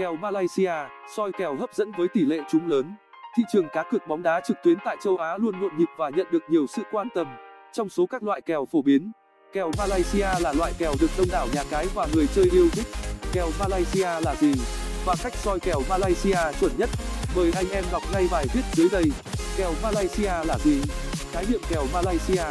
Kèo Malaysia, soi kèo hấp dẫn với tỷ lệ trúng lớn. Thị trường cá cược bóng đá trực tuyến tại châu Á luôn nhộn nhịp và nhận được nhiều sự quan tâm. Trong số các loại kèo phổ biến, kèo Malaysia là loại kèo được đông đảo nhà cái và người chơi yêu thích. Kèo Malaysia là gì? Và cách soi kèo Malaysia chuẩn nhất. Mời anh em đọc ngay bài viết dưới đây. Kèo Malaysia là gì? Khái niệm kèo Malaysia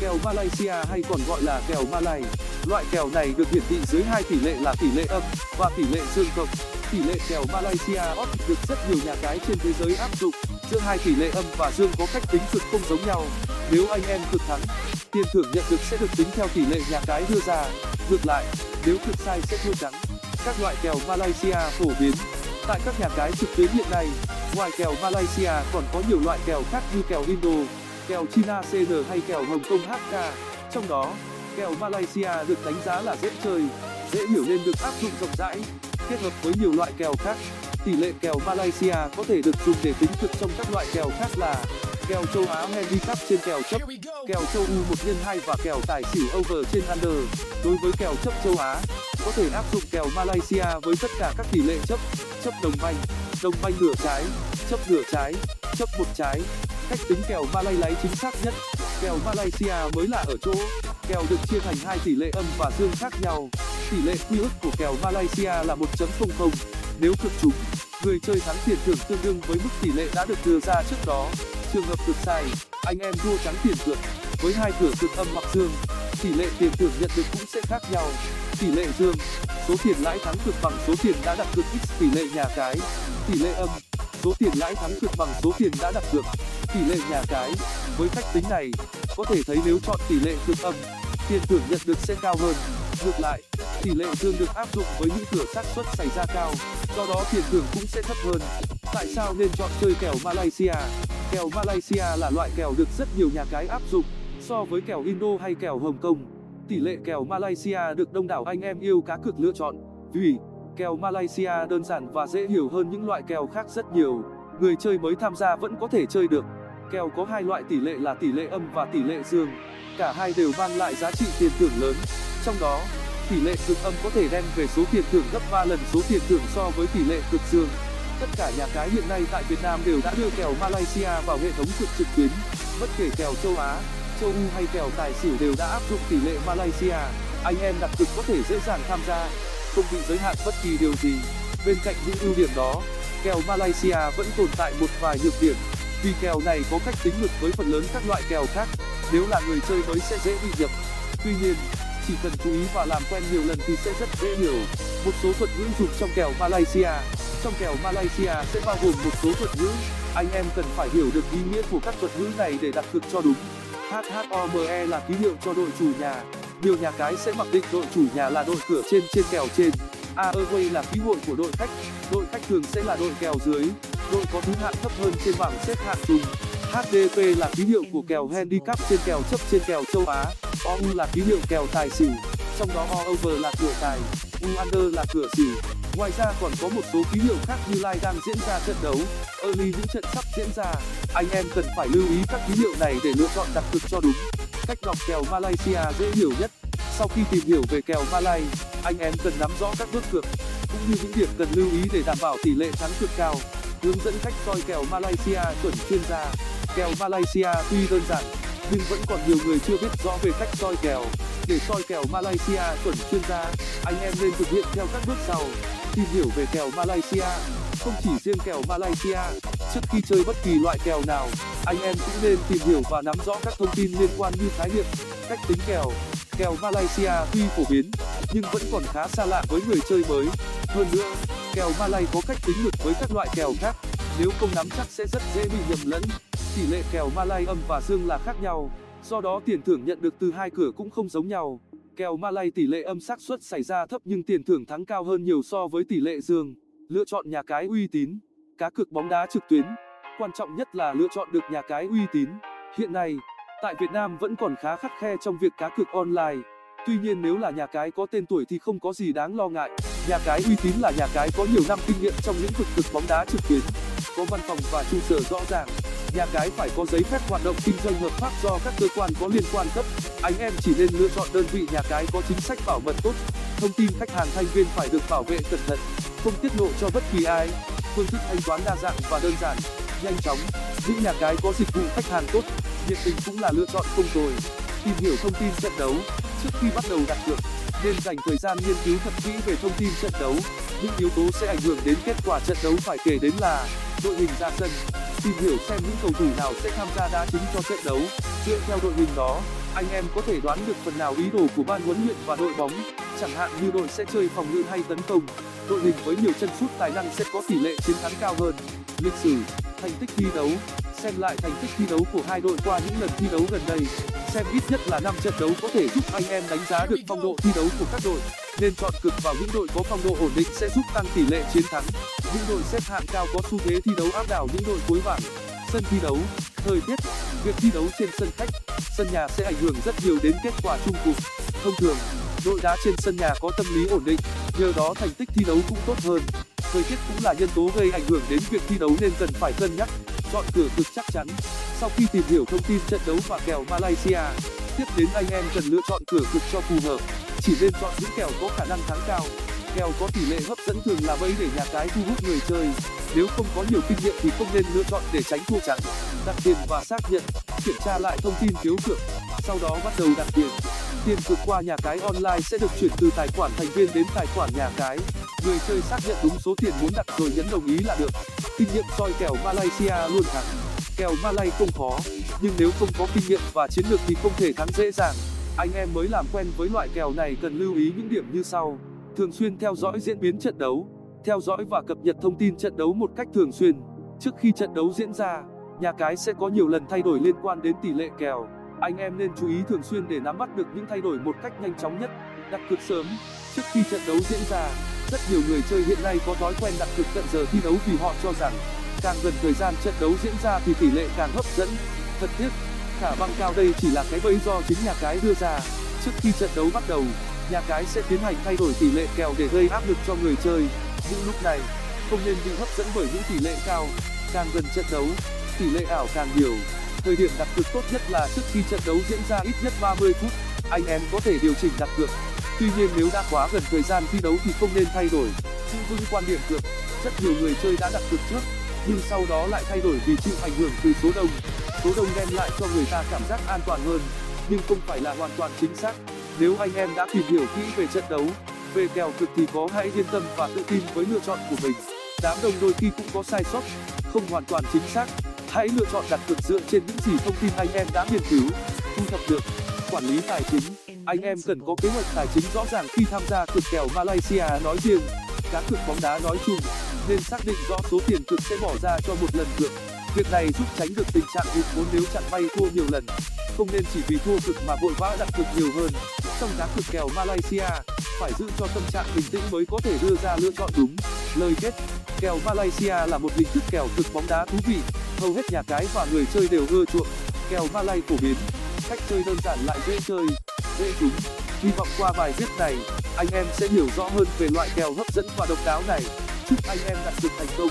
Kèo Malaysia hay còn gọi là kèo Malay. Loại kèo này được hiển thị dưới hai tỷ lệ là tỷ lệ âm và tỷ lệ dương cộng. Tỷ lệ kèo Malaysia odds được rất nhiều nhà cái trên thế giới áp dụng. Giữa hai tỷ lệ âm và dương có cách tính cực không giống nhau. Nếu anh em cực thắng, tiền thưởng nhận được sẽ được tính theo tỷ lệ nhà cái đưa ra. Ngược lại, nếu cực sai sẽ thua trắng. Các loại kèo Malaysia phổ biến tại các nhà cái trực tuyến hiện nay, ngoài kèo Malaysia còn có nhiều loại kèo khác như kèo Indo, kèo China CN hay kèo Hồng Kông HK. Trong đó, kèo Malaysia được đánh giá là dễ chơi, dễ hiểu nên được áp dụng rộng rãi, kết hợp với nhiều loại kèo khác. Tỷ lệ kèo Malaysia có thể được dùng để tính cực trong các loại kèo khác là kèo châu Á handicap trên kèo chấp, kèo châu U 1 x 2 và kèo tài xỉu over trên under. Đối với kèo chấp châu Á, có thể áp dụng kèo Malaysia với tất cả các tỷ lệ chấp, chấp đồng banh, đồng banh nửa trái, chấp nửa trái, chấp một trái. Cách tính kèo Malay lấy chính xác nhất. Kèo Malaysia mới lạ ở chỗ, kèo được chia thành hai tỷ lệ âm và dương khác nhau. Tỷ lệ quy ước của kèo Malaysia là 1.00. Nếu cực trúng, người chơi thắng tiền thưởng tương đương với mức tỷ lệ đã được đưa ra trước đó. Trường hợp cực sai, anh em thua trắng tiền cược. Với hai cửa cực âm hoặc dương, tỷ lệ tiền thưởng nhận được cũng sẽ khác nhau. Tỷ lệ dương, số tiền lãi thắng cực bằng số tiền đã đặt cược x tỷ lệ nhà cái. Tỷ lệ âm, số tiền lãi thắng cực bằng số tiền đã đặt cược tỷ lệ nhà cái với cách tính này có thể thấy nếu chọn tỷ lệ cực âm tiền thưởng nhận được sẽ cao hơn ngược lại tỷ lệ dương được áp dụng với những cửa xác suất xảy ra cao, do đó tiền thưởng cũng sẽ thấp hơn. Tại sao nên chọn chơi kèo malaysia? Kèo malaysia là loại kèo được rất nhiều nhà cái áp dụng, so với kèo indo hay kèo hồng kông. Tỷ lệ kèo malaysia được đông đảo anh em yêu cá cược lựa chọn. Vì kèo malaysia đơn giản và dễ hiểu hơn những loại kèo khác rất nhiều. Người chơi mới tham gia vẫn có thể chơi được. Kèo có hai loại tỷ lệ là tỷ lệ âm và tỷ lệ dương. Cả hai đều mang lại giá trị tiền thưởng lớn. Trong đó tỷ lệ cực âm có thể đem về số tiền thưởng gấp lần số tiền thưởng so với tỷ lệ cực dương. Tất cả nhà cái hiện nay tại việt nam đều đã đưa kèo malaysia vào hệ thống cực trực tuyến. Bất kể kèo châu á, châu u hay kèo tài xỉu đều đã áp dụng tỷ lệ malaysia. Anh em đặt cược có thể dễ dàng tham gia, không bị giới hạn bất kỳ điều gì. Bên cạnh những ưu điểm đó, kèo malaysia vẫn tồn tại một vài nhược điểm. Vì kèo này có cách tính ngược với phần lớn các loại kèo khác, nếu là người chơi mới sẽ dễ bị nhập. Tuy nhiên chỉ cần chú ý và làm quen nhiều lần thì sẽ rất dễ hiểu. Một số thuật ngữ dùng trong kèo malaysia. Trong kèo malaysia sẽ bao gồm một số thuật ngữ. Anh em cần phải hiểu được ý nghĩa của các thuật ngữ này để đặt cược cho đúng. Hhome là ký hiệu cho đội chủ nhà. Nhiều nhà cái sẽ mặc định đội chủ nhà là đội cửa trên trên kèo trên. Airway là ký hội của đội khách. Đội khách thường sẽ là đội kèo dưới. Đội có thứ hạng thấp hơn trên bảng xếp hạng chung hdp là ký hiệu của kèo handicap trên kèo chấp trên kèo châu á ou là ký hiệu kèo tài xỉu, trong đó o over là cửa tài, u under là cửa xỉu. Ngoài ra còn có một số ký hiệu khác như live đang diễn ra trận đấu. Early những trận sắp diễn ra, anh em cần phải lưu ý các ký hiệu này để lựa chọn đặt cược cho đúng. Cách đọc kèo malaysia dễ hiểu nhất. Sau khi tìm hiểu về kèo malay, anh em cần nắm rõ các bước cược cũng như những điểm cần lưu ý để đảm bảo tỷ lệ thắng cược cao. Hướng dẫn cách soi kèo malaysia chuẩn chuyên gia. Kèo malaysia tuy đơn giản nhưng vẫn còn nhiều người chưa biết rõ về cách soi kèo. Để soi kèo malaysia, chuẩn chuyên gia, anh em nên thực hiện theo các bước sau. Tìm hiểu về kèo malaysia. Không chỉ riêng kèo malaysia, trước khi chơi bất kỳ loại kèo nào, anh em cũng nên tìm hiểu và nắm rõ các thông tin liên quan như khái niệm, cách tính kèo. Kèo malaysia tuy phổ biến, nhưng vẫn còn khá xa lạ với người chơi mới. Hơn nữa, kèo malay có cách tính ngược với các loại kèo khác. Nếu không nắm chắc sẽ rất dễ bị nhầm lẫn tỷ lệ kèo malay âm và dương là khác nhau, do đó tiền thưởng nhận được từ hai cửa cũng không giống nhau. Kèo malay tỷ lệ âm xác suất xảy ra thấp nhưng tiền thưởng thắng cao hơn nhiều so với tỷ lệ dương. Lựa chọn nhà cái uy tín, cá cược bóng đá trực tuyến. Quan trọng nhất là lựa chọn được nhà cái uy tín. Hiện nay, tại việt nam vẫn còn khá khắt khe trong việc cá cược online. Tuy nhiên nếu là nhà cái có tên tuổi thì không có gì đáng lo ngại. Nhà cái uy tín là nhà cái có nhiều năm kinh nghiệm trong lĩnh vực cực bóng đá trực tuyến, có văn phòng và trụ sở rõ ràng nhà cái phải có giấy phép hoạt động kinh doanh hợp pháp do các cơ quan có liên quan cấp. Anh em chỉ nên lựa chọn đơn vị nhà cái có chính sách bảo mật tốt. Thông tin khách hàng thành viên phải được bảo vệ cẩn thận, không tiết lộ cho bất kỳ ai. Phương thức thanh toán đa dạng và đơn giản, nhanh chóng. Những nhà cái có dịch vụ khách hàng tốt, nhiệt tình cũng là lựa chọn không tồi. Tìm hiểu thông tin trận đấu, trước khi bắt đầu đặt cược, nên dành thời gian nghiên cứu thật kỹ về thông tin trận đấu. Những yếu tố sẽ ảnh hưởng đến kết quả trận đấu phải kể đến là đội hình ra sân tìm hiểu xem những cầu thủ nào sẽ tham gia đá chính cho trận đấu. Dựa theo đội hình đó, anh em có thể đoán được phần nào ý đồ của ban huấn luyện và đội bóng. Chẳng hạn như đội sẽ chơi phòng ngự hay tấn công. Đội hình với nhiều chân sút tài năng sẽ có tỷ lệ chiến thắng cao hơn. Lịch sử, thành tích thi đấu. Xem lại thành tích thi đấu của hai đội qua những lần thi đấu gần đây. Xem ít nhất là năm trận đấu có thể giúp anh em đánh giá được phong độ thi đấu của các đội nên chọn cực vào những đội có phong độ ổn định sẽ giúp tăng tỷ lệ chiến thắng. Những đội xếp hạng cao có xu thế thi đấu áp đảo những đội cuối bảng. Sân thi đấu, thời tiết, việc thi đấu trên sân khách, sân nhà sẽ ảnh hưởng rất nhiều đến kết quả chung cuộc. Thông thường, đội đá trên sân nhà có tâm lý ổn định, nhờ đó thành tích thi đấu cũng tốt hơn. Thời tiết cũng là nhân tố gây ảnh hưởng đến việc thi đấu nên cần phải cân nhắc, chọn cửa cực chắc chắn. Sau khi tìm hiểu thông tin trận đấu và kèo malaysia, tiếp đến anh em cần lựa chọn cửa cực cho phù hợp chỉ nên chọn những kèo có khả năng thắng cao. Kèo có tỷ lệ hấp dẫn thường là bẫy để nhà cái thu hút người chơi. Nếu không có nhiều kinh nghiệm thì không nên lựa chọn để tránh thua trắng đặt tiền và xác nhận, kiểm tra lại thông tin phiếu cược sau đó bắt đầu đặt tiền. Tiền cược qua nhà cái online sẽ được chuyển từ tài khoản thành viên đến tài khoản nhà cái. Người chơi xác nhận đúng số tiền muốn đặt rồi nhấn đồng ý là được. Kinh nghiệm soi kèo malaysia luôn thắng. Kèo malay không khó, nhưng nếu không có kinh nghiệm và chiến lược thì không thể thắng dễ dàng anh em mới làm quen với loại kèo này cần lưu ý những điểm như sau. Thường xuyên theo dõi diễn biến trận đấu, theo dõi và cập nhật thông tin trận đấu một cách thường xuyên. Trước khi trận đấu diễn ra, nhà cái sẽ có nhiều lần thay đổi liên quan đến tỷ lệ kèo. Anh em nên chú ý thường xuyên để nắm bắt được những thay đổi một cách nhanh chóng nhất, đặt cược sớm. Trước khi trận đấu diễn ra, rất nhiều người chơi hiện nay có thói quen đặt cược tận giờ thi đấu vì họ cho rằng, càng gần thời gian trận đấu diễn ra thì tỷ lệ càng hấp dẫn. Thật tiếc khả băng cao. Đây chỉ là cái bẫy do chính nhà cái đưa ra. Trước khi trận đấu bắt đầu, nhà cái sẽ tiến hành thay đổi tỷ lệ kèo để gây áp lực cho người chơi. Nhưng lúc này, không nên bị hấp dẫn bởi những tỷ lệ cao. Càng gần trận đấu, tỷ lệ ảo càng nhiều. Thời điểm đặt cược tốt nhất là trước khi trận đấu diễn ra ít nhất 30 phút, anh em có thể điều chỉnh đặt cược. Tuy nhiên nếu đã quá gần thời gian thi đấu thì không nên thay đổi. Giữ vững quan điểm cược. Rất nhiều người chơi đã đặt cược trước, nhưng sau đó lại thay đổi vì chịu ảnh hưởng từ số đông số đông đem lại cho người ta cảm giác an toàn hơn, nhưng không phải là hoàn toàn chính xác. Nếu anh em đã tìm hiểu kỹ về trận đấu, về kèo cực thì có hãy yên tâm và tự tin với lựa chọn của mình. Đám đông đôi khi cũng có sai sót, không hoàn toàn chính xác. Hãy lựa chọn đặt cược dựa trên những gì thông tin anh em đã nghiên cứu, thu thập được, quản lý tài chính. Anh em cần có kế hoạch tài chính rõ ràng khi tham gia cược kèo malaysia nói riêng. Cá cược bóng đá nói chung, nên xác định rõ số tiền cược sẽ bỏ ra cho một lần cược việc này giúp tránh được tình trạng hụt vốn nếu chặn may thua nhiều lần. Không nên chỉ vì thua cực mà vội vã đặt cược nhiều hơn. Trong cá cược kèo malaysia phải giữ cho tâm trạng bình tĩnh mới có thể đưa ra lựa chọn đúng. Lời kết, kèo malaysia là một hình thức kèo cực bóng đá thú vị. Hầu hết nhà cái và người chơi đều ưa chuộng. Kèo malay phổ biến cách chơi đơn giản lại dễ chơi, dễ trúng. Hy vọng qua bài viết này, anh em sẽ hiểu rõ hơn về loại kèo hấp dẫn và độc đáo này. Chúc anh em đặt cược thành công.